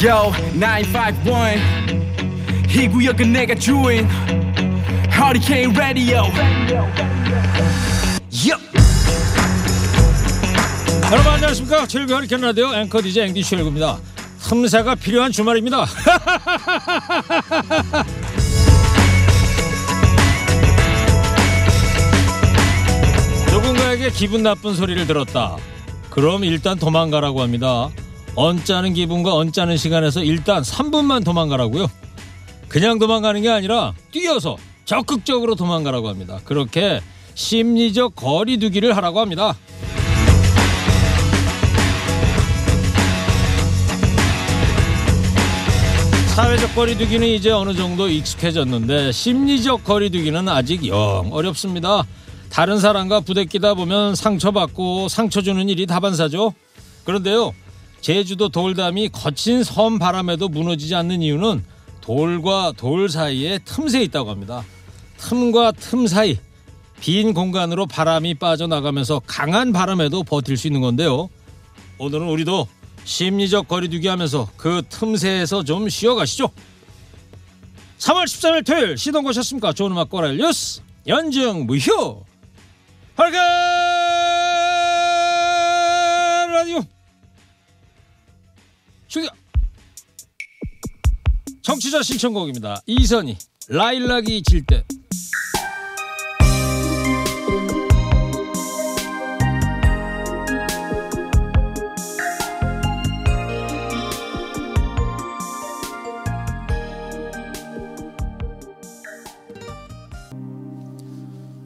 Yo 951 이 구역은 내가 주인 Hurricane Radio. Yup. 여러분 안녕하십니까? 최일구 허리케인 라디오 앵커 DJ 앵디 최일구입니다. 틈새가 필요한 주말입니다. 누군가에게 기분 나쁜 소리를 들었다. 그럼 일단 도망가라고 합니다 언짢은 기분과 언짢은 시간에서 일단 3분만 도망가라고요 그냥 도망가는 게 아니라 뛰어서 적극적으로 도망가라고 합니다 그렇게 심리적 거리두기를 하라고 합니다 사회적 거리두기는 이제 어느 정도 익숙해졌는데 심리적 거리두기는 아직 영 어렵습니다. 다른 사람과 부대끼다 보면 상처받고 상처 주는 일이 다반사죠. 그런데요, 제주도 돌담이 거친 섬 바람에도 무너지지 않는 이유는 돌과 돌 사이에 틈새 있다고 합니다. 틈과 틈 사이 빈 공간으로 바람이 빠져나가면서 강한 바람에도 버틸 수 있는 건데요. 오늘은 우리도 심리적 거리두기 하면서 그 틈새에서 좀 쉬어가시죠. 3월 13일 토요일 시동 거셨습니까? 좋은 음악 꼬라일 뉴스 연중 무휴 할까 라디오 출격 정치자 신청곡입니다. 이선희 라일락이 질 때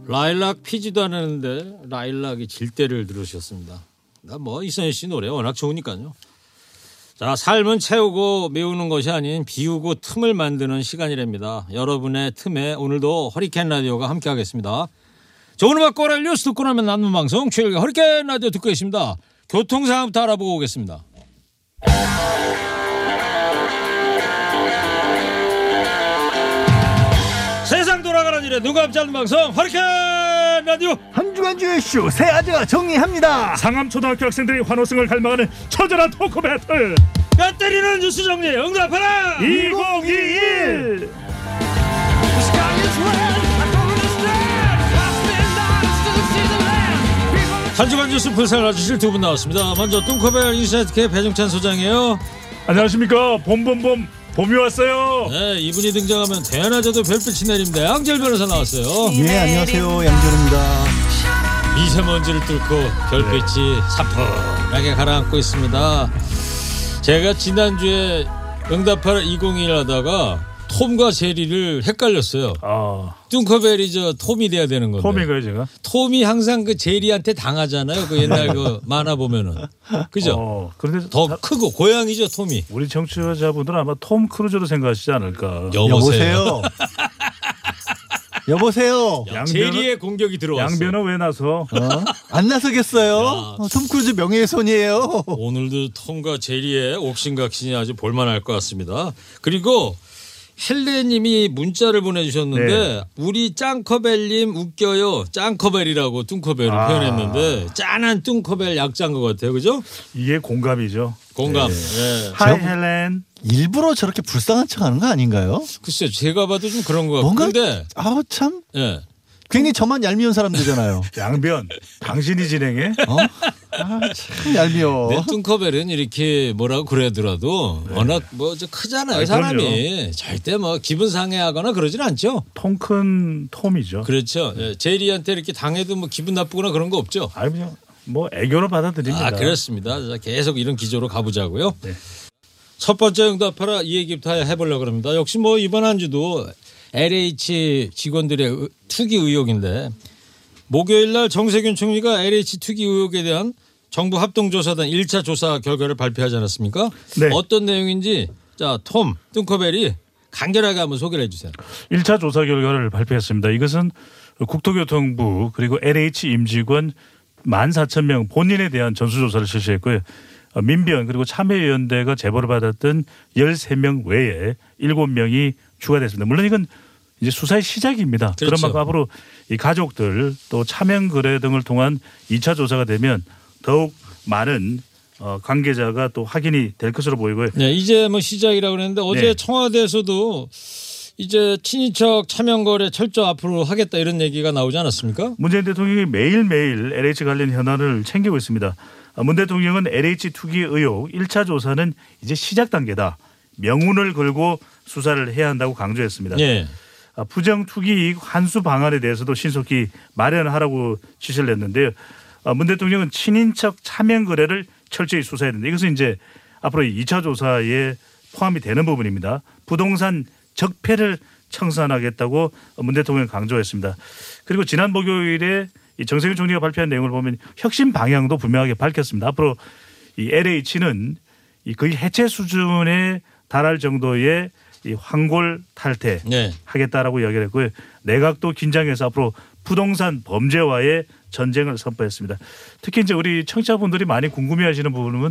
라일락 피지도 않았는데 라일락이 질 때를 들으셨습니다. 나 뭐 이선희 씨 노래 워낙 좋으니까요. 자, 삶은 채우고 메우는 것이 아닌 비우고 틈을 만드는 시간이랍니다. 여러분의 틈에 오늘도 허리케인 라디오가 함께하겠습니다. 좋은 음악 꼬랄 뉴스 듣고 나면 남는 방송 최일의 허리케인 라디오 듣고 계십니다. 교통 상황부터 알아보고 오겠습니다. 세상 돌아가는 일에 눈 감지 않는 방송 허리케인 라디오 한 주간 주의 뉴스 세 아재가 정리합니다. 상암초등학교 학생들이 환호성을 갈망하는 처절한 talk battle 뼈 때리는 뉴스 정리 응답하라 2021 한 주간 뉴스 분석해 주실 두 분 나왔습니다. 먼저 뚱커벨 인사이트K 배종찬 소장이에요. 안녕하십니까 봄봄봄 봄이 왔어요 네, 이분이 등장하면 대낮에도 별빛이 내립니다. 양재 변호사 나왔어요. 예 안녕하세요 양준입니다. 미세먼지를 뚫고 별빛이 사뿐하게 가라앉고 있습니다. 제가 지난주에 응답하라 2021 하다가 톰과 제리를 헷갈렸어요. 아 뚱커벨이 저 톰이 돼야 되는 건데. 톰인가요 제가 톰이 항상 그 제리한테 당하잖아요. 그 옛날 그 만화 보면은. 그죠? 어, 그런데 더 다- 크고 고양이죠, 톰이. 우리 청취자분들은 아마 톰 크루즈로 생각하시지 않을까 여보세요. 여보세요. 양변은- 제리의 공격이 들어왔어. 양변은 왜 나서 어? 안 나서겠어요? 어, 톰 크루즈 명예훼손이에요. 오늘도 톰과 제리의 옥신각신이 아주 볼만할 것 같습니다. 그리고 헬레님이 문자를 보내주셨는데 네. 우리 짱커벨님 웃겨요. 짱커벨이라고 뚱커벨을 아. 표현했는데 짠한 뚱커벨 약자인 것 같아요. 그죠? 이게 공감이죠 공감. 네. 예. 하이 헬렌 일부러 저렇게 불쌍한 척하는 거 아닌가요? 글쎄 제가 봐도 좀 그런 것 같고. 뭔가 근데 아우 참 예. 괜히 저만 얄미운 사람 되잖아요. 양변 당신이 진행해 어? 아 참 얄미워. 내 뚱커벨은 이렇게 뭐라고 그러더라도 워낙 뭐저 크잖아요 아, 사람이 절대 뭐 기분 상해하거나 그러진 않죠. 통 큰 톰이죠 그렇죠. 예, 제리한테 이렇게 당해도 뭐 기분 나쁘거나 그런 거 없죠. 아니 그냥 뭐 애교로 받아들입니다 아 그렇습니다. 자, 계속 이런 기조로 가보자고요. 네. 첫 번째 응답하라 이 얘기부터 해보려고 합니다. 역시 뭐 이번 한 주도 LH 직원들의 의- 투기 의혹인데 목요일 날 정세균 총리가 LH 투기 의혹에 대한 정부 합동조사단 1차 조사 결과를 발표하지 않았습니까? 네. 어떤 내용인지 자, 톰 뚱커벨이 간결하게 한번 소개를 해주세요. 1차 조사 결과를 발표했습니다. 이것은 국토교통부 그리고 LH 임직원 14,000명 본인에 대한 전수조사를 실시했고요. 어, 민변 그리고 참여연대가 제보를 받았던 13명 외에 7명이 추가됐습니다. 물론 이건 이제 수사의 시작입니다. 그런 그렇죠. 만큼 앞으로 이 가족들 또 차명 거래 등을 통한 2차 조사가 되면 더욱 많은 어, 관계자가 또 확인이 될 것으로 보이고요. 네, 이제 뭐 시작이라고 그랬는데 어제 네. 청와대에서도 이제 친인척 차명거래 철저 앞으로 하겠다 이런 얘기가 나오지 않았습니까? 문재인 대통령이 매일매일 LH 관련 현안을 챙기고 있습니다. 아, 문 대통령은 LH 투기 의혹 1차 조사는 이제 시작 단계다. 명운을 걸고 수사를 해야 한다고 강조했습니다. 예. 아, 부정 투기 이익 환수 방안에 대해서도 신속히 마련하라고 지시를 했는데요. 아, 문 대통령은 친인척 차명 거래를 철저히 된다. 이것은 이제 앞으로 2차 조사에 포함이 되는 부분입니다. 부동산 적폐를 청산하겠다고 문 대통령 이 강조했습니다. 그리고 지난 목요일에 이 정세균 총리가 발표한 내용을 보면 혁신 방향도 분명하게 밝혔습니다. 앞으로 이 LH는 이 거의 해체 수준에 달할 정도의 이 황골 탈퇴 네. 하겠다라고 이야기를 했고요. 내각도 긴장해서 앞으로 부동산 범죄와의 전쟁을 선포했습니다. 특히 이제 우리 청취자분들이 많이 궁금해하시는 부분은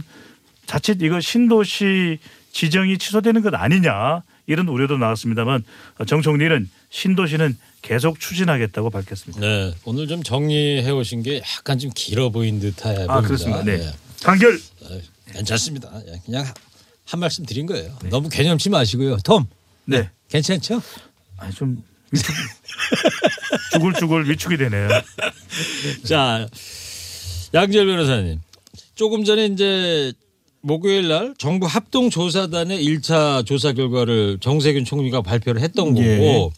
자칫 이거 신도시 지정이 취소되는 것 아니냐 이런 우려도 나왔습니다만 정 총리는 신도시는 계속 추진하겠다고 밝혔습니다. 네. 오늘 좀 정리해 오신 게 약간 좀 길어 보인 듯해 보입니다. 아 그렇습니다. 네. 예. 단결 어, 괜찮습니다. 예, 그냥 한 말씀 드린 거예요. 너무 개념치 마시고요. 톰. 네. 괜찮죠? 아니 좀 위축 죽을죽을 위축이 되네요. 자, 양지열 변호사님. 조금 전에 이제 목요일 날 정부 합동 조사단의 1차 조사 결과를 정세균 총리가 발표를 했던 거고 예.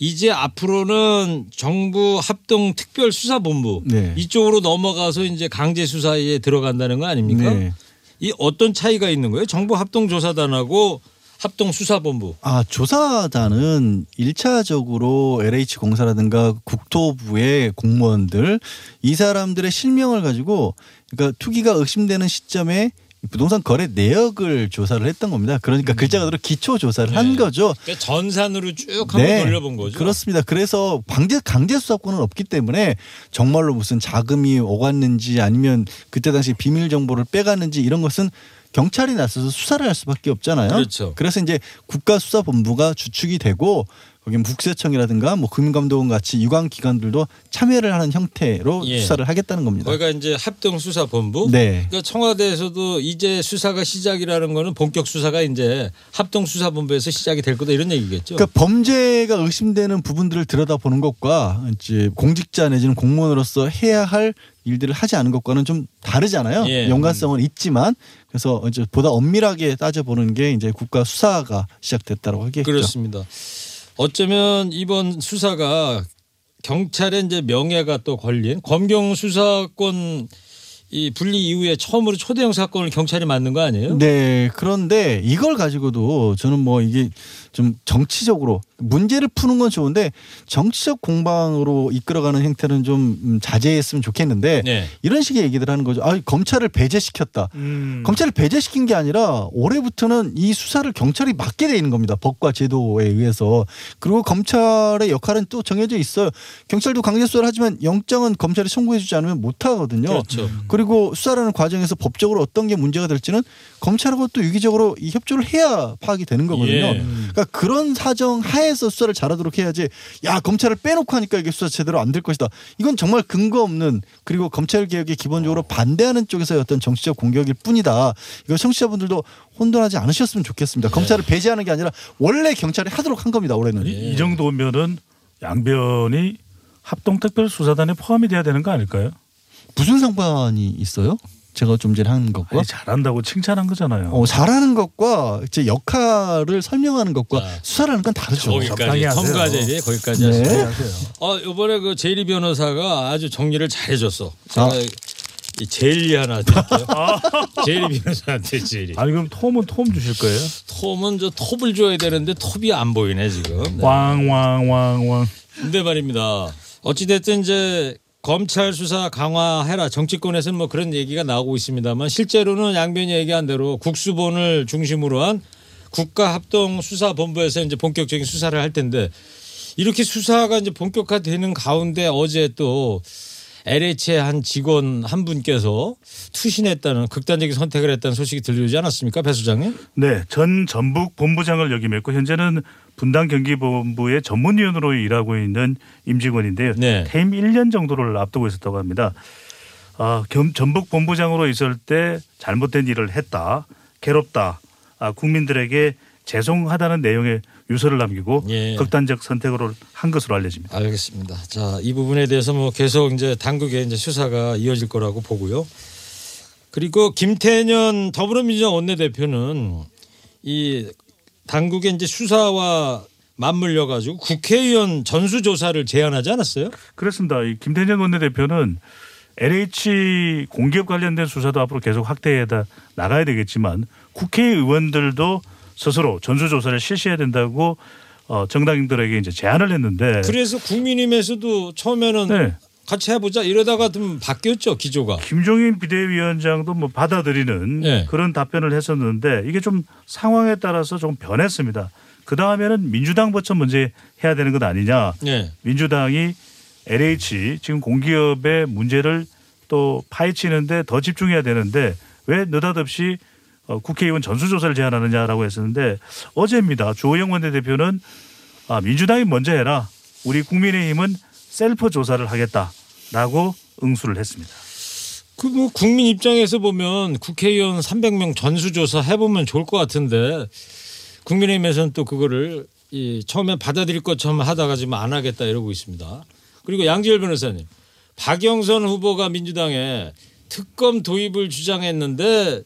이제 앞으로는 정부 합동 특별 수사본부 네. 이쪽으로 넘어가서 이제 강제 수사에 들어간다는 거 아닙니까? 네. 이 어떤 차이가 있는 거예요? 정부 합동조사단하고 합동수사본부. 아, 조사단은 일차적으로 LH 공사라든가 국토부의 공무원들 이 사람들의 실명을 가지고 그러니까 투기가 의심되는 시점에 부동산 거래 내역을 조사를 했던 겁니다. 그러니까 글자 그대로 기초 조사를 한 네. 거죠. 그러니까 전산으로 쭉 한번 돌려본 거죠. 그렇습니다. 그래서 방제 강제 수사권은 없기 때문에 정말로 무슨 자금이 오갔는지 아니면 그때 당시 비밀 정보를 빼갔는지 이런 것은 경찰이 나서서 수사를 할 수밖에 없잖아요. 그렇죠. 그래서 이제 국가수사본부가 주축이 되고 거기 국세청이라든가 뭐 금감독원 같이 유관 기관들도 참여를 하는 형태로 예. 수사를 하겠다는 겁니다. 거기가 이제 합동 수사 본부. 네. 그러니까 청와대에서도 이제 수사가 시작이라는 거는 본격 수사가 이제 합동 수사 본부에서 시작이 될 거다 이런 얘기겠죠. 그러니까 범죄가 의심되는 부분들을 들여다보는 것과 이제 공직자 내지는 공무원으로서 해야 할 일들을 하지 않은 것과는 좀 다르잖아요. 예. 연관성은 있지만 그래서 이제 보다 엄밀하게 따져보는 게 이제 국가 수사가 시작됐다고 하겠죠. 그렇습니다. 어쩌면 이번 수사가 경찰의 이제 명예가 또 걸린 검경 수사권 이 분리 이후에 처음으로 초대형 사건을 경찰이 맡는 거 아니에요? 네. 그런데 이걸 가지고도 저는 뭐 이게 좀 정치적으로 문제를 푸는 건 좋은데 정치적 공방으로 이끌어가는 행태는 좀 음, 자제했으면 좋겠는데 네. 이런 식의 얘기들 하는 거죠. 아, 검찰을 배제시켰다. 음. 검찰을 배제시킨 게 아니라 올해부터는 이 수사를 경찰이 맡게 돼 있는 겁니다. 법과 제도에 의해서. 그리고 검찰의 역할은 또 정해져 있어요. 경찰도 강제 수사를 하지만 영장은 검찰이 청구해주지 않으면 못 하거든요. 그렇죠. 그리고 수사라는 과정에서 법적으로 어떤 게 문제가 될지는 검찰하고 또 유기적으로 이 협조를 해야 파악이 되는 거거든요. 예. 그러니까 그런 사정 하에 서 수사를 잘하도록 해야지 야 검찰을 빼놓고 하니까 이게 수사 제대로 안 될 것이다. 이건 정말 근거 없는 그리고 검찰 개혁에 기본적으로 반대하는 쪽에서의 어떤 정치적 공격일 뿐이다. 이거 청취자분들도 혼돈하지 않으셨으면 좋겠습니다. 검찰을 배제하는 게 아니라 원래 경찰이 하도록 한 겁니다. 올해는. 이, 이 정도면은 양변이 합동특별수사단에 포함이 돼야 되는 거 아닐까요? 무슨 상관이 있어요? 제가 좀 전에 한 것과 아니, 잘한다고 칭찬한 거잖아요. 어, 잘하는 것과 제 역할을 설명하는 것과 자, 수사라는 건 다르죠. 거기까지 하세요. 톰과제리 거기까지 네. 하시고. 어 이번에 그 제리 변호사가 아주 정리를 잘해줬어. 제가 아. 이 제리 하나 드릴게요. 제리 변호사한테 제리. 아니 그럼 톰은 톰 주실 거예요? 톰은 저 톱을 줘야 되는데 톱이 안 보이네 지금. 네. 왕왕왕왕. 근데 말입니다. 어찌됐든 이제 검찰 수사 강화해라. 정치권에서는 뭐 그런 얘기가 나오고 있습니다만 실제로는 양변이 얘기한 대로 국수본을 중심으로 한 국가합동수사본부에서 이제 본격적인 수사를 할 텐데 이렇게 수사가 이제 본격화되는 가운데 어제 또 LH의 한 직원 한 분께서 투신했다는 극단적인 선택을 했다는 소식이 들려오지 않았습니까, 배 수장님? 네, 전 전북 본부장을 역임했고 현재는 분당 경기본부의 전문위원으로 일하고 있는 임직원인데요. 네. 퇴임 1년 정도를 앞두고 있었다고 합니다. 아, 겸- 전북 본부장으로 있을 때 잘못된 일을 했다, 괴롭다, 아, 국민들에게 죄송하다는 내용의 유서를 남기고 예. 극단적 선택을 한 것으로 알려집니다. 알겠습니다. 자, 이 부분에 대해서 뭐 계속 이제 당국의 이제 수사가 이어질 거라고 보고요. 그리고 김태년 더불어민주당 원내대표는 이 당국의 이제 수사와 맞물려 가지고 국회의원 전수 조사를 제안하지 않았어요? 그렇습니다. 이 김태년 원내대표는 LH 공기업 관련된 수사도 앞으로 계속 확대해 나가야 되겠지만 국회의원들도 스스로 전수조사를 실시해야 된다고 어, 정당인들에게 이제 제안을 했는데 그래서 국민의힘에서도 처음에는 네. 같이 해보자 이러다가 좀 바뀌었죠 기조가. 김종인 비대위원장도 뭐 받아들이는 네. 그런 답변을 했었는데 이게 좀 상황에 따라서 좀 변했습니다. 그 다음에는 민주당부터 먼저 해야 되는 것 아니냐. 네. 민주당이 LH 지금 공기업의 문제를 또 파헤치는데 더 집중해야 되는데 왜 느닷없이 어, 국회의원 전수조사를 제안하느냐라고 했었는데 어제입니다. 주호영 원내대표는 아, 민주당이 먼저 해라. 우리 국민의힘은 셀프 조사를 하겠다라고 응수를 했습니다. 그 뭐 국민 입장에서 보면 국회의원 300명 전수조사 해보면 좋을 것 같은데 국민의힘에서는 또 그거를 이 처음에 받아들일 것처럼 하다가 지금 안 하겠다 이러고 있습니다. 그리고 양지열 변호사님, 박영선 후보가 민주당에 특검 도입을 주장했는데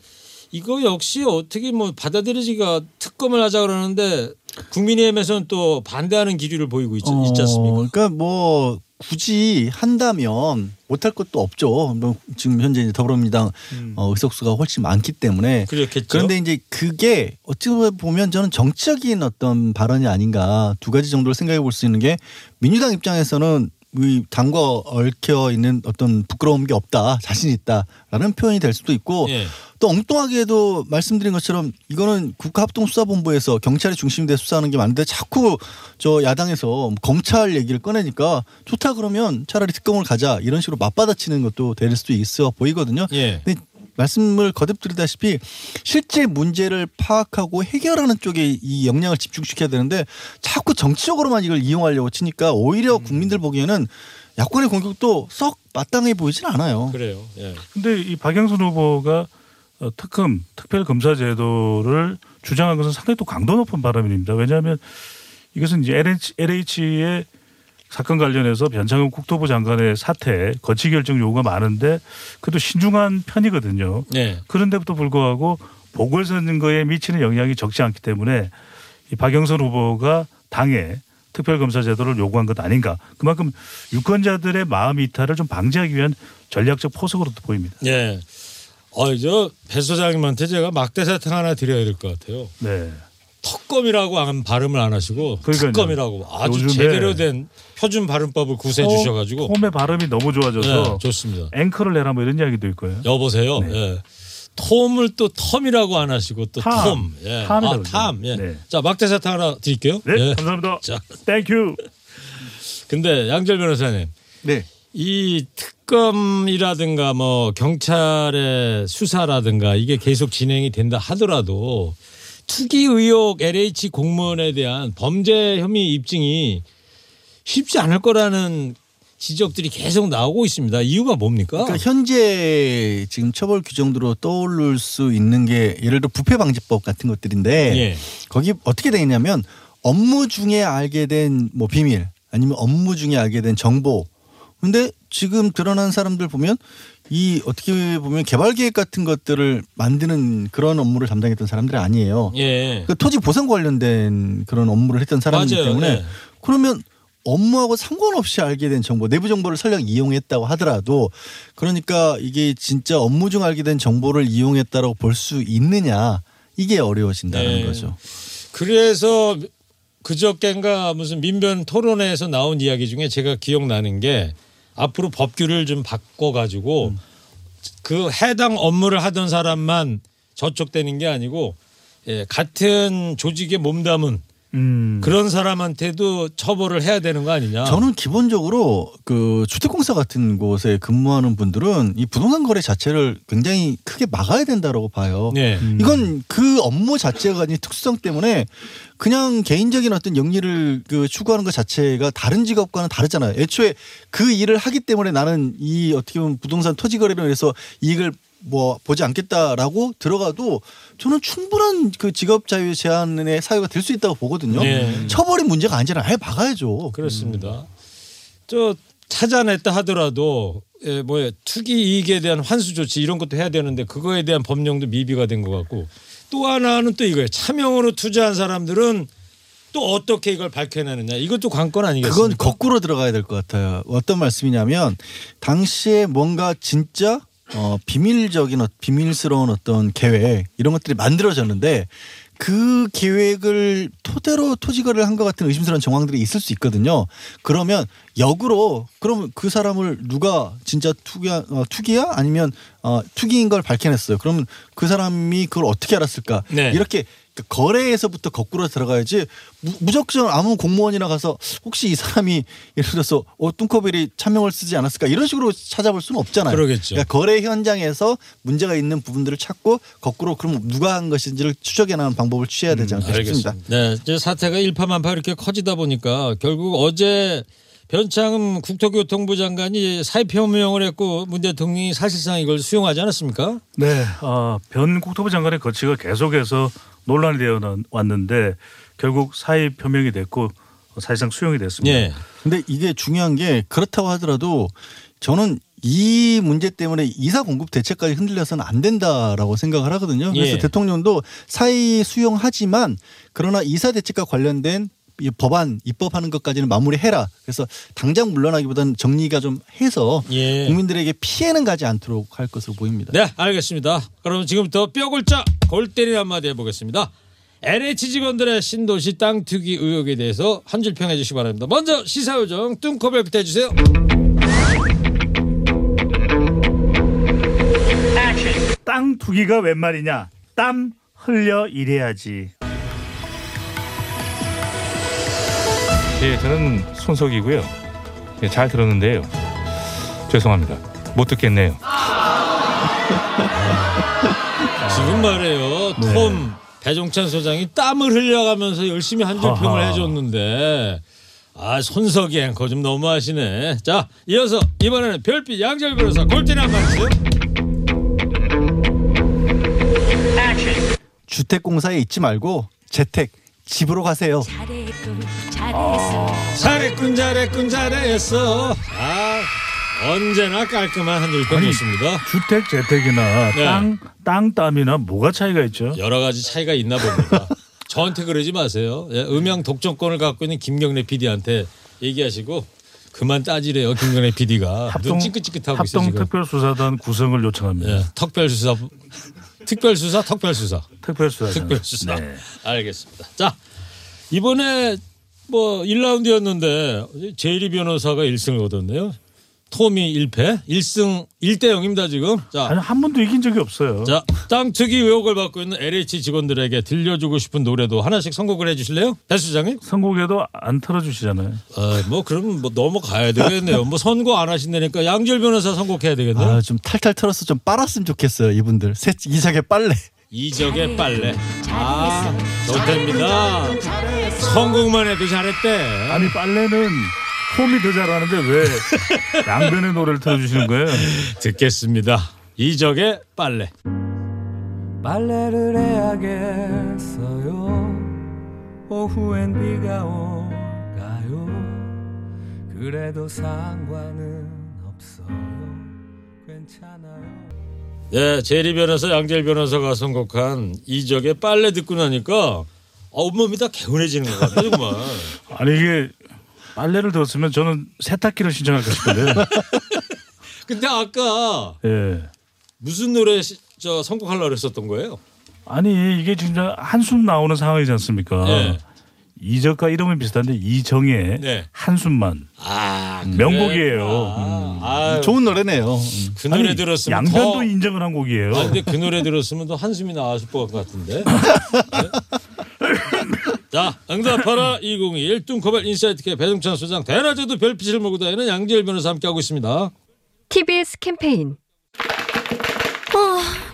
이거 역시 어떻게 뭐 받아들이지가 특검을 하자 그러는데 국민의힘에서는 또 반대하는 기류를 보이고 있지, 있지 않습니까? 어, 그러니까 뭐 굳이 한다면 못할 것도 없죠. 뭐 지금 현재 이제 더불어민주당 어, 의석수가 훨씬 많기 때문에 그렇겠죠. 그런데 이제 그게 어찌 보면 저는 정치적인 어떤 발언이 아닌가 두 가지 정도를 생각해 볼 수 있는 게 민주당 입장에서는 이 당과 얽혀 있는 어떤 부끄러운 게 없다 자신 있다라는 표현이 될 수도 있고 예. 또 엉뚱하게도 말씀드린 것처럼 이거는 국가합동수사본부에서 경찰이 중심이 돼 수사하는 게 맞는데 자꾸 저 야당에서 검찰 얘기를 꺼내니까 좋다 그러면 차라리 특검을 가자 이런 식으로 맞받아치는 것도 될 수도 있어 보이거든요. 예. 근데 말씀을 거듭 드리다시피 실제 문제를 파악하고 해결하는 쪽에 이 역량을 집중시켜야 되는데 자꾸 정치적으로만 이걸 이용하려고 치니까 오히려 음. 국민들 보기에는 야권의 공격도 썩 마땅해 보이진 않아요. 그래요. 예. 근데 이 박영선 후보가 어, 특검 특별 검사 제도를 주장한 것은 상당히 또 강도 높은 발언입니다. 왜냐하면 이것은 이제 LH, LH의 사건 관련해서 변창흠 국토부 장관의 사퇴 거치 결정 요구가 많은데 그래도 신중한 편이거든요. 예. 그런데도 불구하고 보궐선거에 미치는 영향이 적지 않기 때문에 이 박영선 후보가 당에 특별검사 제도를 요구한 것 아닌가. 그만큼 유권자들의 마음 이탈을 좀 방지하기 위한 전략적 포석으로도 보입니다. 예. 어, 저배 소장님한테 제가 막대 사탕 하나 드려야 될 것 같아요. 네. 턱검이라고 안- 발음을 안 하시고 그러니까요. 특검이라고 아주 요즘에 제대로 된 표준 발음법을 구사해 주셔가지고 홈의 발음이 너무 좋아져서 예, 좋습니다. 앵커를 내라 뭐 이런 이야기도 있고요. 여보세요. 네. 예. 톰을 또 텀이라고 안 하시고 또 탐. 톰. 예. 아, 그러죠. 탐. 예. 네. 자 막대 사탕 하나 드릴게요. 네, 예. 감사합니다. 자, thank you. 근데 양절 변호사님 네. 이 특검이라든가 뭐 경찰의 수사라든가 이게 계속 진행이 된다 하더라도 투기 의혹 LH 공무원에 대한 범죄 혐의 입증이 쉽지 않을 거라는 지적들이 계속 나오고 있습니다. 이유가 뭡니까? 그러니까 현재 지금 처벌 규정으로 떠오를 수 있는 게 예를 들어 부패 방지법 같은 것들인데 예. 거기 어떻게 돼 있냐면 업무 중에 알게 된 뭐 비밀 아니면 업무 중에 알게 된 정보 근데 지금 드러난 사람들 보면 이 어떻게 보면 개발 계획 같은 것들을 만드는 그런 업무를 담당했던 사람들이 아니에요. 예. 그 토지 보상 관련된 그런 업무를 했던 사람이기 맞아요. 때문에 네. 그러면 업무하고 상관없이 알게 된 정보, 내부 정보를 설령 이용했다고 하더라도 그러니까 이게 진짜 업무 중 알게 된 정보를 이용했다라고 볼 수 있느냐 이게 어려워진다는 네. 거죠. 그래서 그저께인가 무슨 민변 토론회에서 나온 이야기 중에 제가 기억나는 게 앞으로 법규를 좀 바꿔가지고 음. 그 해당 업무를 하던 사람만 저촉되는 게 아니고 예, 같은 조직에 몸담은 음. 그런 사람한테도 처벌을 해야 되는 거 아니냐? 저는 기본적으로 그 주택공사 같은 곳에 근무하는 분들은 이 부동산 거래 자체를 굉장히 크게 막아야 된다라고 봐요. 네. 이건 그 업무 자체가 가진 특수성 때문에 그냥 개인적인 어떤 영리를 그 추구하는 것 자체가 다른 직업과는 다르잖아요. 애초에 그 일을 하기 때문에 나는 이 어떻게 보면 부동산 토지 거래로 해서 이익을 뭐 보지 않겠다라고 들어가도 저는 충분한 그 직업 자유 제한의 사유가 될 수 있다고 보거든요. 네. 처벌이 문제가 아니라 아예 막아야죠. 그렇습니다. 저 찾아냈다 하더라도 예, 뭐야 투기 이익에 대한 환수 조치 이런 것도 해야 되는데 그거에 대한 법령도 미비가 된 것 같고 또 하나는 또 이거예요. 차명으로 투자한 사람들은 또 어떻게 이걸 밝혀내느냐 이것도 관건 아니겠습니까? 그건 거꾸로 들어가야 될 것 같아요. 어떤 말씀이냐면 당시에 뭔가 진짜 어, 비밀적인 어, 비밀스러운 어떤 계획 이런 것들이 만들어졌는데 그 계획을 토대로 토지거래를 한 것 같은 의심스러운 정황들이 있을 수 있거든요. 그러면 역으로 그러면 그 사람을 누가 진짜 투기야 어, 투기야 아니면 어, 투기인 걸 밝혀냈어요. 그러면 그 사람이 그걸 어떻게 알았을까? 네. 이렇게 그 거래에서부터 거꾸로 들어가야지 무- 무작정 아무 공무원이나 가서 혹시 이 사람이 예를 들어서 어 뚱커벨이 차명을 쓰지 않았을까 이런 식으로 찾아볼 수는 없잖아요. 그러겠죠. 그러니까 거래 현장에서 문제가 있는 부분들을 찾고 거꾸로 그럼 누가 한 것인지를 추적해 나가는 방법을 취해야 되지 않을까 싶습니다. 네, 이제 사태가 일파만파 이렇게 커지다 보니까 결국 어제 변창흠 국토교통부 장관이 사의 표명을 했고 문 대통령이 사실상 이걸 수용하지 않았습니까? 네, 어, 변 국토부 장관의 거치가 계속해서 논란이 되어 왔는데 결국 사의 표명이 됐고 사실상 수용이 됐습니다. 예. 근데 이게 중요한 게 그렇다고 하더라도 저는 이 문제 때문에 이사 공급 대책까지 흔들려서는 안 된다라고 생각을 하거든요. 그래서 예. 대통령도 사의 수용하지만 그러나 이사 대책과 관련된 이 법안 입법하는 것까지는 마무리해라. 그래서 당장 물러나기보다는 정리가 좀 해서 예. 국민들에게 피해는 가지 않도록 할 것으로 보입니다. 네, 알겠습니다. 그럼 지금부터 뼈골자 골 때리는 한마디 해보겠습니다. LH 직원들의 신도시 땅 투기 의혹에 대해서 한 줄 평해 주시기 바랍니다. 먼저 시사요정 뚱커벨부터 해주세요. 땅 투기가 웬 말이냐? 땀 흘려 일해야지. 예, 저는 손석이고요. 예, 잘 들었는데요. 죄송합니다. 못 듣겠네요. 지금 말해요. 톰 배종찬 소장이 땀을 흘려가면서 열심히 한 줄 평을. 해줬는데 아 손석이 앵커 좀 너무하시네. 자 이어서 이번에는 별빛 양절 변호사 골 때리는 한마디 주세요. 주택공사에 있지 말고 재택 집으로 가세요. 잘했군 잘했어 잘했군 잘했군 잘했어. 아 언제나 깔끔한 한줄 평이었습니다. 주택 재택이나 네. 땅, 땅 땀이나 뭐가 차이가 있죠? 여러 가지 차이가 있나 봅니다. 저한테 그러지 마세요. 예, 음향 독점권을 갖고 있는 김경래 PD한테 얘기하시고 그만 따지래요. 김경래 PD가 눈 찌긋찌긋하고 있어 합동 지금. 특별수사단 구성을 요청합니다. 예, 특별수사 특별수사 특별수사 특별수사단. 특별수사 네. 알겠습니다. 자 이번에 뭐 1라운드였는데 제이리 변호사가 1승을 얻었네요. 톰이 1패 1승 1대 0입니다 지금. 자 아니 한 번도 이긴 적이 없어요. 자, 땅 투기 의혹을 받고 있는 LH 직원들에게 들려주고 싶은 노래도 하나씩 선곡을 해주실래요? 배 수장님? 선곡에도 안 틀어주시잖아요. 아, 뭐 그럼 뭐 넘어가야 되겠네요. 뭐 선고 안 하신다니까 양절 변호사 선곡해야 되겠네요. 아, 좀 탈탈 털어서 좀 빨았으면 좋겠어요. 이분들. 새 이삭의 빨래. 이적의 빨래. 아, 좋답니다. 선곡만 해도 잘했대. 아니 빨래는 홈이 더 잘하는데 왜 양변의 노래를 틀어주시는 거예요? 듣겠습니다. 이적의 빨래. 빨래를 해야겠어요 오후엔 비가 올까요 그래도 상관은 없어요 괜찮아요 예, 제리 변호사, 양절 변호사가 선곡한 이적의 빨래 듣고 나니까 온몸이 다 개운해지는 것 같아요, 정말. 아니 이게 빨래를 들었으면 저는 세탁기를 신청할까 싶은데. 근데 아까 예. 무슨 노래 시- 저 선곡하려고 그랬었던 거예요? 아니 이게 진짜 한숨 나오는 상황이지 않습니까? 네. 이적과 이름은 비슷한데 이정의 네. 한숨만 아, 명곡이에요. 아, 아, 좋은 노래네요. 그 노래 아니, 들었으면 양변도 더. 인정을 한 곡이에요. 아, 근데 그 노래 들었으면 더 한숨이 나왔을 것 같은데. 네? 자, 응답하라 2021 뚱커벨 인사이트K 배동찬 소장 대낮에도 별빛을 몰고 다니는 양지열 변호사 함께하고 있습니다. TBS 캠페인 아,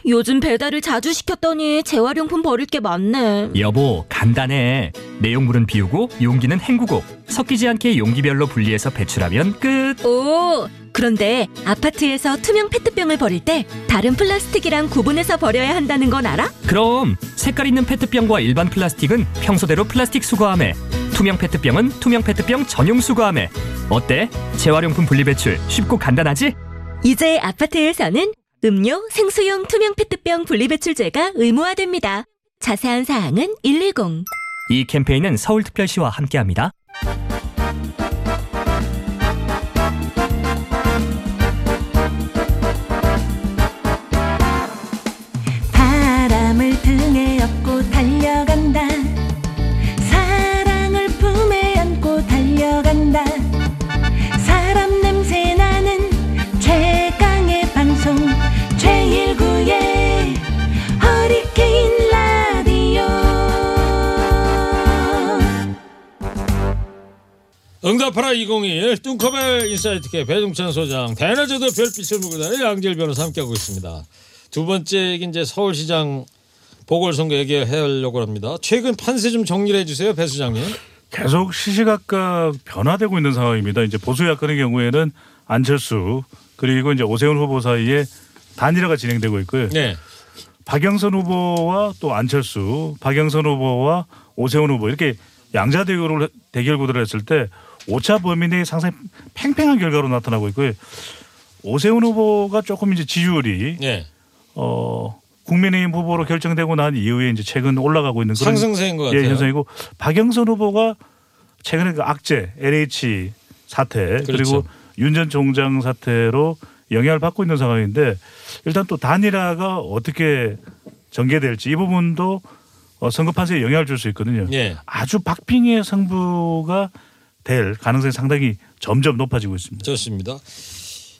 요즘 배달을 자주 시켰더니 재활용품 버릴 게 많네. 여보 간단해 내용물은 비우고 용기는 헹구고 섞이지 않게 용기별로 분리해서 배출하면 끝 오, 그런데 아파트에서 투명 페트병을 버릴 때 다른 플라스틱이랑 구분해서 버려야 한다는 건 알아? 그럼 색깔 있는 페트병과 일반 플라스틱은 평소대로 플라스틱 수거함에 투명 페트병은 투명 페트병 전용 수거함에 어때? 재활용품 분리 배출 쉽고 간단하지? 이제 아파트에서는 음료, 생수용 투명 페트병 분리배출제가 의무화됩니다. 자세한 사항은 110. 이 캠페인은 서울특별시와 함께합니다 응답하라 2021 뚱커벨 인사이트K 배동찬 소장 대낮에도 별빛을 몰고 다니는 양지열 변호사 함께하고 있습니다. 두 번째 이제 서울시장 보궐선거 얘기하려고 합니다. 최근 판세 좀 정리를 해주세요, 배 수장님. 계속 시시각각 변화되고 있는 상황입니다. 이제 보수 야권의 경우에는 안철수 그리고 이제 오세훈 후보 사이에 단일화가 진행되고 있고요. 네. 박영선 후보와 또 안철수, 박영선 후보와 오세훈 후보 이렇게 양자 대결을 대결 구도를 했을 때 오차 범위 내에 상당히 팽팽한 결과로 나타나고 있고요. 오세훈 후보가 조금 이제 지지율이 네. 어 국민의힘 후보로 결정되고 난 이후에 이제 최근 올라가고 있는 그런 상승세인 것 같아요. 예, 현상이고 박영선 후보가 최근에 그 악재 LH 사태 그리고 그렇죠. 윤전 총장 사태로 영향을 받고 있는 상황인데 일단 또 단일화가 어떻게 전개될지 이 부분도 어, 선거 판세에 영향을 줄 수 있거든요. 예. 아주 박빙의 승부가 될 가능성이 상당히 점점 높아지고 있습니다. 좋습니다.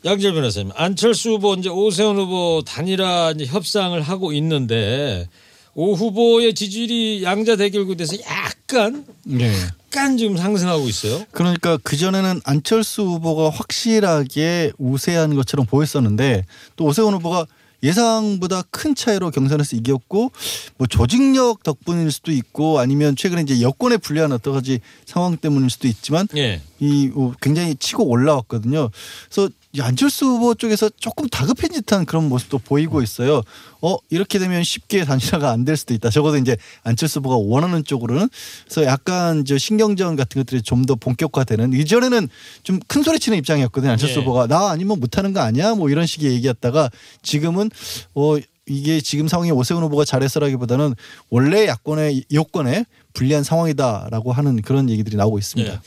양지열 변호사님, 안철수 후보 이제 오세훈 후보 단일화 이제 협상을 하고 있는데 오 후보의 지지율이 양자 대결 구도에서 약간 네. 약간 지금 상승하고 있어요. 그러니까 그 전에는 안철수 후보가 확실하게 우세한 것처럼 보였었는데 또 오세훈 후보가 예상보다 큰 차이로 경선에서 이겼고 뭐 조직력 덕분일 수도 있고 아니면 최근에 이제 여권에 불리한 어떤 가지 상황 때문일 수도 있지만 예. 이 어, 굉장히 치고 올라왔거든요. 그래서 이 안철수 후보 쪽에서 조금 다급한 듯한 그런 모습도 보이고 있어요. 어 이렇게 되면 쉽게 단일화가 안 될 수도 있다. 적어도 이제 안철수 후보가 원하는 쪽으로는 그래서 약간 저 신경전 같은 것들이 좀 더 본격화되는 이전에는 좀 큰 소리 치는 입장이었거든요. 안철수 예. 후보가 나 아니면 못하는 거 아니야 뭐 이런 식의 얘기였다가 지금은 어 이게 지금 상황이 오세훈 후보가 잘했어라기보다는 원래 야권의 여권에 불리한 상황이다라고 하는 그런 얘기들이 나오고 있습니다. 예.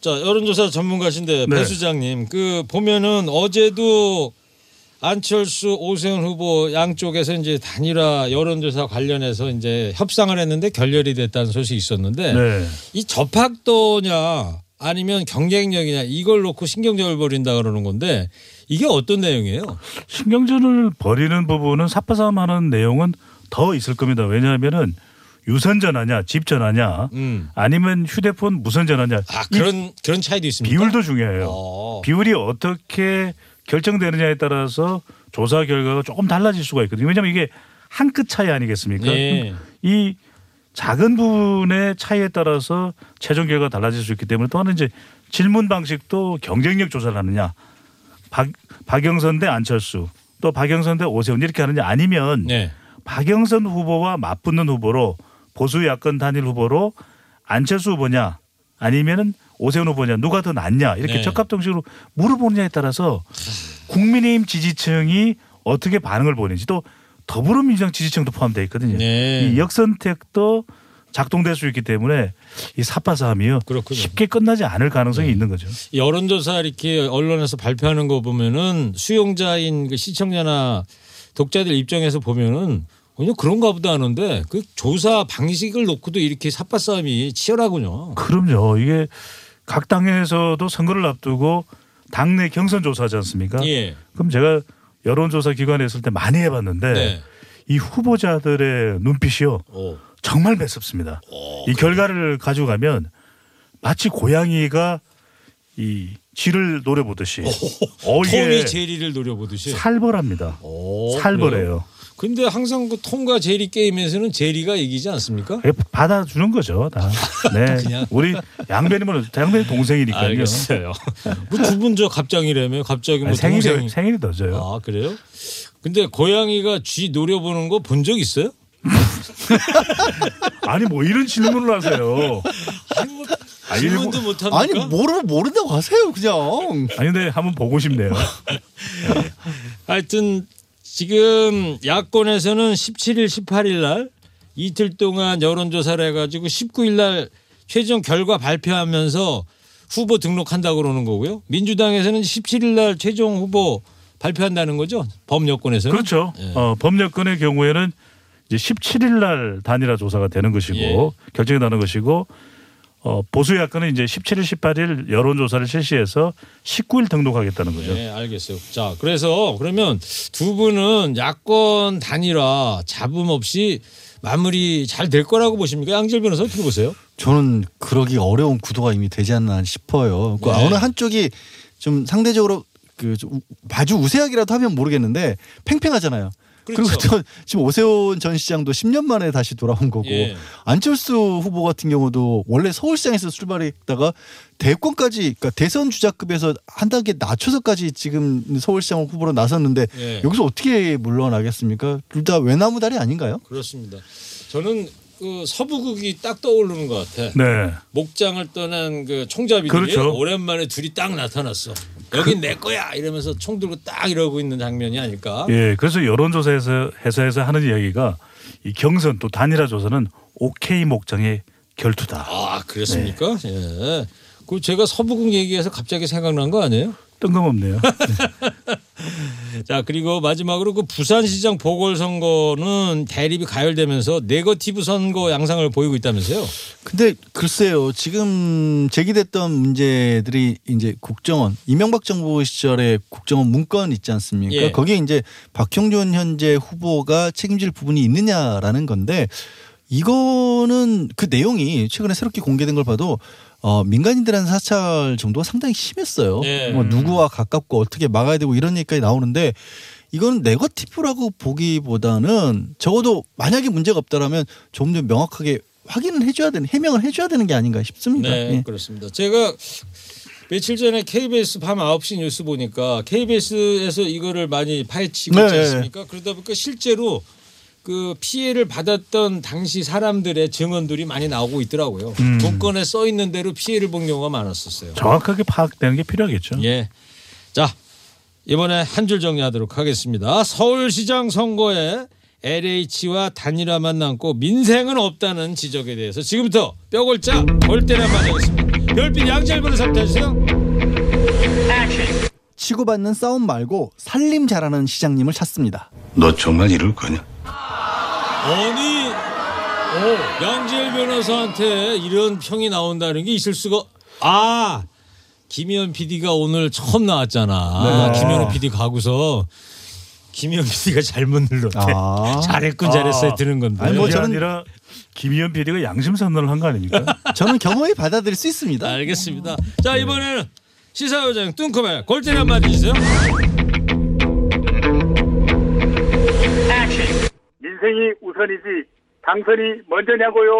자 여론조사 전문가신데 네. 배 수장님 그 보면은 어제도 안철수 오세훈 후보 양쪽에서 이제 단일화 여론조사 관련해서 이제 협상을 했는데 결렬이 됐다는 소식이 있었는데 네. 이 접학도냐 아니면 경쟁력이냐 이걸 놓고 신경전을 벌인다 그러는 건데 이게 어떤 내용이에요? 신경전을 벌이는 부분은 삿바싸움하는 내용은 더 있을 겁니다. 왜냐하면은 유선전하냐 집전하냐 음. 아니면 휴대폰 무선전하냐 아이 그런 그런 차이도 있습니까? 비율도 중요해요. 어. 비율이 어떻게 결정되느냐에 따라서 조사 결과가 조금 달라질 수가 있거든요. 왜냐하면 이게 한 끗 차이 아니겠습니까? 예. 이 작은 부분의 차이에 따라서 최종 결과가 달라질 수 있기 때문에 또 하나 이제 질문 방식도 경쟁력 조사를 하느냐 박, 박영선 대 안철수 또 박영선 대 오세훈 이렇게 하느냐 아니면 네. 박영선 후보와 맞붙는 후보로 보수 야권 단일 후보로 안철수 후보냐 아니면은 오세훈 후보냐 누가 더 낫냐 이렇게 네. 적합동식으로 물어보느냐에 따라서 국민의힘 지지층이 어떻게 반응을 보이는지 또 더불어민주당 지지층도 포함되어 있거든요. 네. 이 역선택도 작동될 수 있기 때문에 이 그렇군요. 쉽게 끝나지 않을 가능성이 네. 있는 거죠. 여론조사 이렇게 언론에서 발표하는 거 보면은 수용자인 그 시청자나 독자들 입장에서 보면은 그냥 그런가 보다 하는데 그 조사 방식을 놓고도 이렇게 삿바싸움이 치열하군요. 그럼요. 이게 각 당에서도 선거를 앞두고 당내 경선 조사하지 않습니까? 예. 그럼 제가 여론조사 기관에 있을 때 많이 해봤는데 네. 이 후보자들의 눈빛이요 오. 정말 매섭습니다. 이 결과를 가지고 가면 마치 고양이가 이 쥐를 노려보듯이 어, 이게 톰이 제리를 노려보듯이. 살벌합니다. 오, 살벌해요. 근데 항상 그 톰과 제리 게임에서는 제리가 이기지 않습니까? 받아주는 거죠, 다. 네. 그냥. 우리 양배님은 양배님 동생이니까요. 알겠어요. 뭐두분 저 갑장이라며 갑자기 뭐 아니, 생일이 동생. 생일이 더져요. 아 그래요? 근데 고양이가 쥐 노려보는 거 본 적 있어요? 아니 뭐 이런 질문을 하세요. 아니 뭐 아니, 질문도 못 합니까? 아니 모르 모른다고 하세요 그냥. 아니 근데 한번 보고 싶네요. 하여튼 지금 야권에서는 17일, 18일 날 이틀 동안 여론조사를 해가지고 19일 날 최종 결과 발표하면서 후보 등록한다고 그러는 거고요. 민주당에서는 17일 날 최종 후보 발표한다는 거죠. 범여권에서는. 그렇죠. 예. 어, 법여권의 경우에는 이제 17일 날 단일화 조사가 되는 것이고 예. 결정이 나는 것이고 어, 보수 야권은 이제 17일, 18일 여론조사를 실시해서 19일 등록하겠다는 거죠. 네, 알겠어요. 자, 그래서 그러면 두 분은 야권 단일화 잡음 없이 마무리 잘 될 거라고 보십니까? 양질 변호사 어떻게 보세요? 저는 그러기 어려운 구도가 이미 되지 않나 싶어요. 그 네. 어느 한쪽이 좀 상대적으로 그좀 아주 우세하기라도 하면 모르겠는데 팽팽하잖아요. 그리고 그렇죠. 또 지금 오세훈 전 시장도 10년 만에 다시 돌아온 거고 예. 안철수 후보 같은 경우도 원래 서울시장에서 출발했다가 대권까지 그러니까 대선 주자급에서 한 단계 낮춰서까지 지금 서울시장 후보로 나섰는데 예. 여기서 어떻게 물러나겠습니까? 둘 다 외나무다리 아닌가요? 그렇습니다. 저는 그 서부극이 딱 떠오르는 것 같아. 네. 목장을 떠난 그 총잡이들이 그렇죠. 오랜만에 둘이 딱 나타났어. 여긴 내 거야 이러면서 총 들고 딱 이러고 있는 장면이 아닐까? 예, 그래서 여론조사에서 회사에서 하는 이야기가 이 경선 또 단일화 조사는 오케이 목장의 결투다. 아 그랬습니까? 예. 그 제가 서부극 얘기해서 갑자기 생각난 거 아니에요? 뜬금없네요. 자 그리고 마지막으로 그 부산시장 보궐선거는 대립이 가열되면서 네거티브 선거 양상을 보이고 있다면서요? 근데 글쎄요 지금 제기됐던 문제들이 이제 국정원 이명박 정부 시절에 국정원 문건 있지 않습니까? 예. 거기에 이제 박형준 현재 후보가 책임질 부분이 있느냐라는 건데 이거는 그 내용이 최근에 새롭게 공개된 걸 봐도 어, 민간인들한 사찰 정도가 상당히 심했어요. 예. 뭐 누구와 가깝고 어떻게 막아야 되고 이런 얘기까지 나오는데 이건 네거티브라고 보기보다는 적어도 만약에 문제가 없다라면 좀 더 명확하게 확인을 해줘야 되는 해명을 해줘야 되는 게 아닌가 싶습니다. 네, 예. 그렇습니다. 제가 며칠 전에 KBS 밤 9시 뉴스 보니까 KBS에서 이거를 많이 파헤치고 있지 네. 않습니까? 그러다 보니까 실제로 그 피해를 받았던 당시 사람들의 증언들이 많이 나오고 있더라고요. 음. 문건에 써 있는 대로 피해를 본 경우가 많았었어요. 정확하게 파악되는 게 필요하겠죠. 예. 자, 이번에 한 줄 정리하도록 하겠습니다. 서울시장 선거에 LH와 단일화만 남고 민생은 없다는 지적에 대해서 지금부터 뼈골자 골때려 맞아겠습니다. 별빛 양잘 변호사 해주세요. 치고받는 싸움 말고 살림 잘하는 시장님을 찾습니다. 너 정말 이럴 거냐? 아니, 어, 양재열 변호사한테 이런 평이 나온다는 게 있을 수가. 아, 김현 PD가 오늘 처음 나왔잖아. 네. 김현우 PD 가고서 김현 PD가 잘못 눌렀대. 아. 잘했군 잘했어요 드는 건데. 아니, 뭐 저는- 아니라 김희연 PD가 양심 선언을 한 거 아닙니까? 저는 경험이 받아들일 수 있습니다. 알겠습니다. 자 이번에는 시사요정 뚱커벨 골때리 한마디 해주세요. 민생이 우선이지 당선이 먼저냐고요.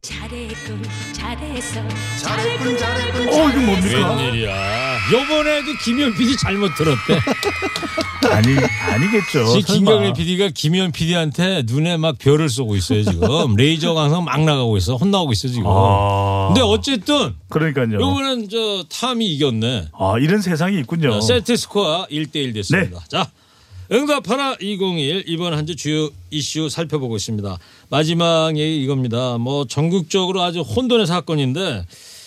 잘했군 잘했어 잘했군 잘했군. 어, 이거 뭡니까? 웬일이야. 요번에도 김현 PD 잘못 들었대. 아니, 아니겠죠. 지금 설마. 김경래 PD가 김현 PD한테 눈에 막 별을 쏘고 있어요 지금. 레이저 광선 막 나가고 있어. 혼나고 있어 지금. 아. 근데 어쨌든 그러니까요. 요번엔 저 탐이 이겼네. 아, 이런 세상이 있군요. 자, 세트 스코어 1대1 됐습니다. 자, 응답하라 201 이번 한 주 주요 이슈 살펴보고 있습니다. 마지막 얘기 이겁니다. 뭐 전국적으로 아주 혼돈의 사건인데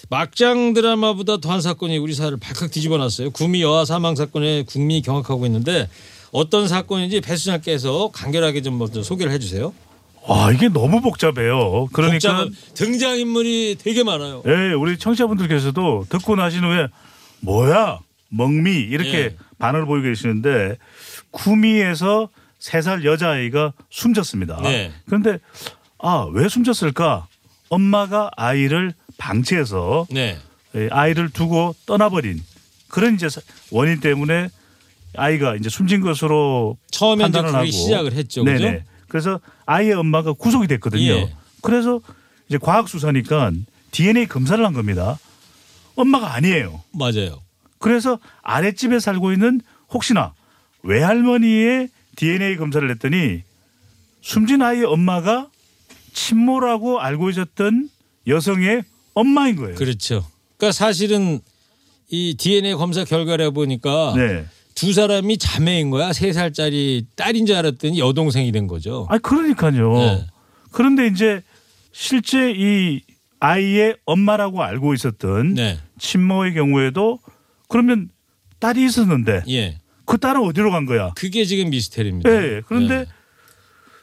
막장 드라마보다 더한 사건이 우리 사회를 발칵 뒤집어 놨어요. 구미 여아 사망 사건에 국민이 경악하고 있는데 어떤 사건인지 배수장께서 간결하게 좀 먼저 소개를 해주세요. 와, 이게 너무 복잡해요. 그러니까 복잡한 등장 인물이 되게 많아요. 예, 우리 청취자분들께서도 듣고 나신 후에 뭐야 멍미 이렇게 예. 반응을 보이고 계시는데 구미에서 세 살 여자아이가 숨졌습니다. 네. 그런데 아 왜 숨졌을까? 엄마가 아이를 방치해서 네. 예, 아이를 두고 떠나버린 그런 이제 사- 원인 때문에 아이가 이제 숨진 것으로 처음에 판단을 하고 시작을 했죠. 그죠? 네네. 그래서 아이의 엄마가 구속이 됐거든요. 예. 그래서 이제 과학 수사니까 DNA 검사를 한 겁니다. 엄마가 아니에요. 맞아요. 그래서 아랫집에 살고 있는 혹시나 외할머니의 DNA 검사를 했더니 숨진 아이의 엄마가 친모라고 알고 있었던 여성의 엄마인 거예요. 그렇죠. 그러니까 사실은 이 DNA 검사 결과를 해보니까 네. 두 사람이 자매인 거야. 세 살짜리 딸인 줄 알았더니 여동생이 된 거죠. 아 그러니까요. 네. 그런데 이제 실제 이 아이의 엄마라고 알고 있었던 네. 친모의 경우에도 그러면 딸이 있었는데 예. 그 딸은 어디로 간 거야? 그게 지금 미스테리입니다. 예. 그런데 예.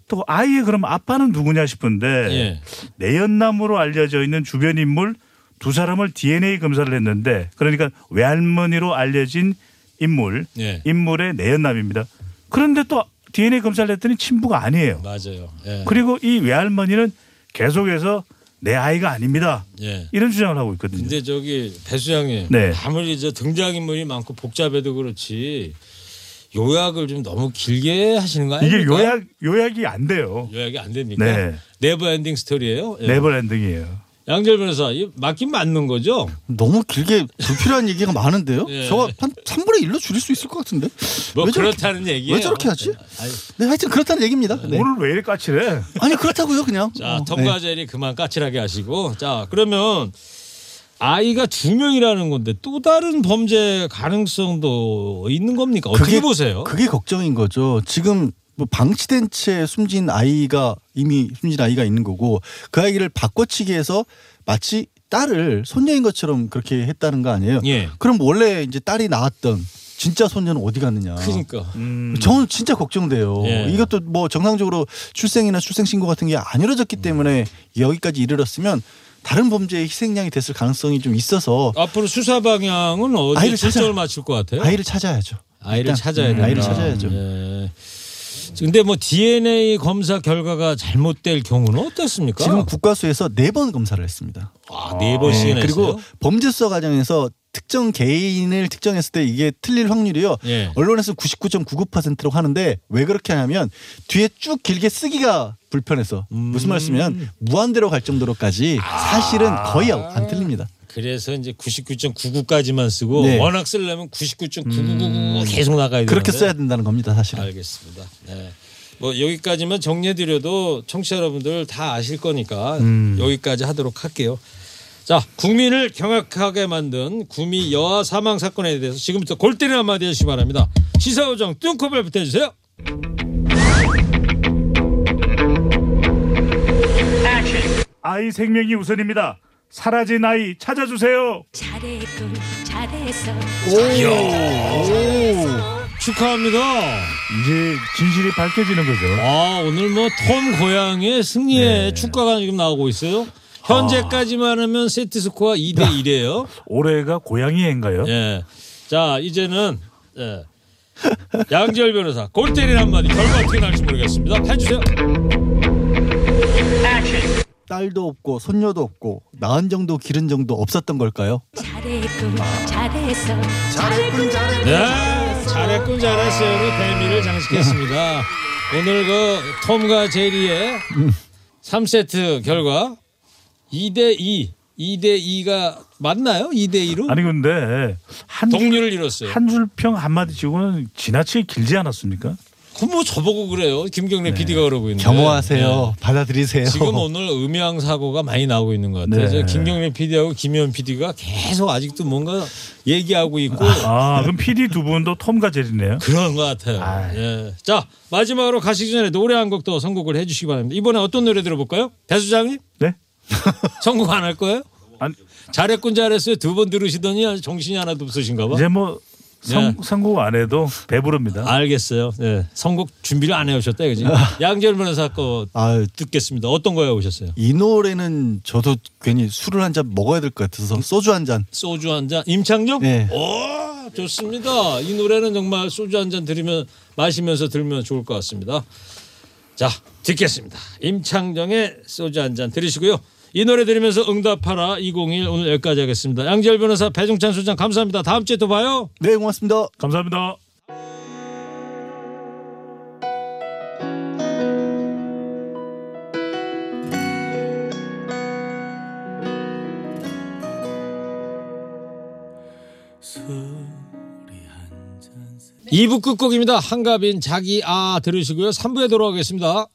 또 아이의 그럼 아빠는 누구냐 싶은데 예. 내연남으로 알려져 있는 주변 인물 두 사람을 DNA 검사를 했는데 그러니까 외할머니로 알려진 인물 예. 인물의 내연남입니다. 그런데 또 DNA 검사를 했더니 친부가 아니에요. 맞아요. 예. 그리고 이 외할머니는 계속해서 내 아이가 아닙니다. 예. 이런 주장을 하고 있거든요. 근데 저기 배 수장님 네. 아무리 저 등장인물이 많고 복잡해도 그렇지 요약을 좀 너무 길게 하시는 거 이게 아닙니까? 요약 요약이 안 돼요. 요약이 안 됩니까? 네. never ending story예요. 예. never ending이에요. 양절 변호사 이 맞긴 맞는 거죠? 너무 길게 불필요한 얘기가 많은데요. 예. 저거 한 3분의 1로 줄일 수 있을 것 같은데. 뭐 왜 그렇다는 얘기예요. 왜 저렇게 하지? 아니, 네, 하여튼 그렇다는 얘기입니다. 네. 오늘 왜 이렇게 까칠해? 아니 그렇다고요, 그냥. 자, 어, 톰과 네. 제리 그만 까칠하게 하시고 자 그러면 아이가 두 명이라는 건데 또 다른 범죄 가능성도 있는 겁니까? 어떻게 그게- 보세요? 그게 걱정인 거죠. 지금 뭐 방치된 채 숨진 아이가 이미 숨진 아이가 있는 거고 그 아이를 바꿔치기 해서 마치 딸을 손녀인 것처럼 그렇게 했다는 거 아니에요? 예. 그럼 원래 이제 딸이 낳았던 진짜 손녀는 어디 갔느냐? 그러니까 음. 저는 진짜 걱정돼요. 예. 이것도 뭐 정상적으로 출생이나 출생 신고 같은 게 안 이루어졌기 때문에 여기까지 이르렀으면 다른 범죄의 희생양이 됐을 가능성이 좀 있어서 앞으로 수사 방향은 어디에 아이를 초점을 찾아- 맞출 것 같아요? 아이를 찾아야죠. 아이를 일단, 찾아야 음, 된다. 아이를 찾아야죠. 예. 근데 뭐 DNA 검사 결과가 잘못될 경우는 어떻습니까? 지금 국가수에서 네 번 검사를 했습니다. 아, 네 번씩이나 네, 그리고 했어요? 범죄 수사 과정에서 특정 개인을 특정했을 때 이게 틀릴 확률이요. 예. 언론에서 99.99%라고 하는데 왜 그렇게 하냐면 뒤에 쭉 길게 쓰기가 불편해서 음. 무슨 말씀이면 무한대로 갈 정도로까지 사실은 거의 안 틀립니다. 그래서 이제 99.99까지만 쓰고 네. 워낙 쓰려면 99.9999 계속 나가야 되는데 그렇게 써야 된다는 겁니다, 사실은. 알겠습니다. 네. 뭐 여기까지만 정리해드려도 청취자 여러분들 다 아실 거니까 음. 여기까지 하도록 할게요. 자, 국민을 경악하게 만든 구미 여아 사망 사건에 대해서 지금부터 골때리 한마디 해주시기 바랍니다. 시사요정 뚱커벨부터 해주세요. 아이 생명이 우선입니다. 사라진 아이 찾아주세요. 잘했군 잘했어 축하합니다. 이제 진실이 밝혀지는 거죠. 아 오늘 뭐 톰 고양이의 승리의 네. 축가가 지금 나오고 있어요. 현재까지만 하면 세트 스코어 2대 1이에요. 올해가 고양이 해인가요? 예. 자 이제는 예. 양지열 변호사 골 때리는 한마디 결과 어떻게 나올지 모르겠습니다. 해주세요. 딸도 없고 손녀도 없고 낳은 정도 기른 정도 없었던 걸까요? 잘했군 잘했어 잘했군 잘했군. 네, 잘했군 잘했어요로 대미를 장식했습니다. 오늘 그 톰과 제리의 3세트 결과 2대 2, 2대 2가 맞나요? 2대 2로 아니 근데 한 줄, 동률을 이뤘어요. 한 줄평 한마디 치고는 지나치게 길지 않았습니까? 그뭐 저보고 그래요. 김경래 PD가 그러고 있는데. 겸허하세요. 받아들이세요. 네. 지금 오늘 음향 사고가 많이 나오고 있는 것 같아요. 네. 저 김경래 PD하고 김현 PD가 계속 아직도 뭔가 얘기하고 있고 아 그럼 PD 두 분도 톰과 제리네요. 그런 것 같아요. 아이. 예. 자 마지막으로 가시기 전에 노래 한 곡 더 선곡을 해 주시기 바랍니다. 이번에 어떤 노래 들어볼까요? 배수장님 네? 선곡 안 할 거예요? 아니 잘했군 잘했어요. 두 번 들으시더니 아주 정신이 하나도 없으신가 봐. 이제 뭐 성, 네. 선곡 안 해도 배부릅니다. 알겠어요. 네. 선곡 준비를 안 해오셨다 이거지. 양절 변호사 거 아, 듣겠습니다. 어떤 거에 오셨어요? 이 노래는 저도 괜히 술을 한 잔 먹어야 될 것 같아서 소주 한 잔. 소주 한 잔. 임창정? 네. 오 좋습니다. 이 노래는 정말 소주 한 잔 들으면 마시면서 들으면 좋을 것 같습니다. 자 듣겠습니다. 임창정의 소주 한 잔 들으시고요. 이 노래 들으면서 응답하라 201 오늘 여기까지 하겠습니다. 양지열 변호사 배종찬 소장 감사합니다. 다음 주에 또 봐요. 네, 고맙습니다. 감사합니다. 이부 끝곡입니다. 한가빈 자기 아 들으시고요. 3부에 돌아오겠습니다.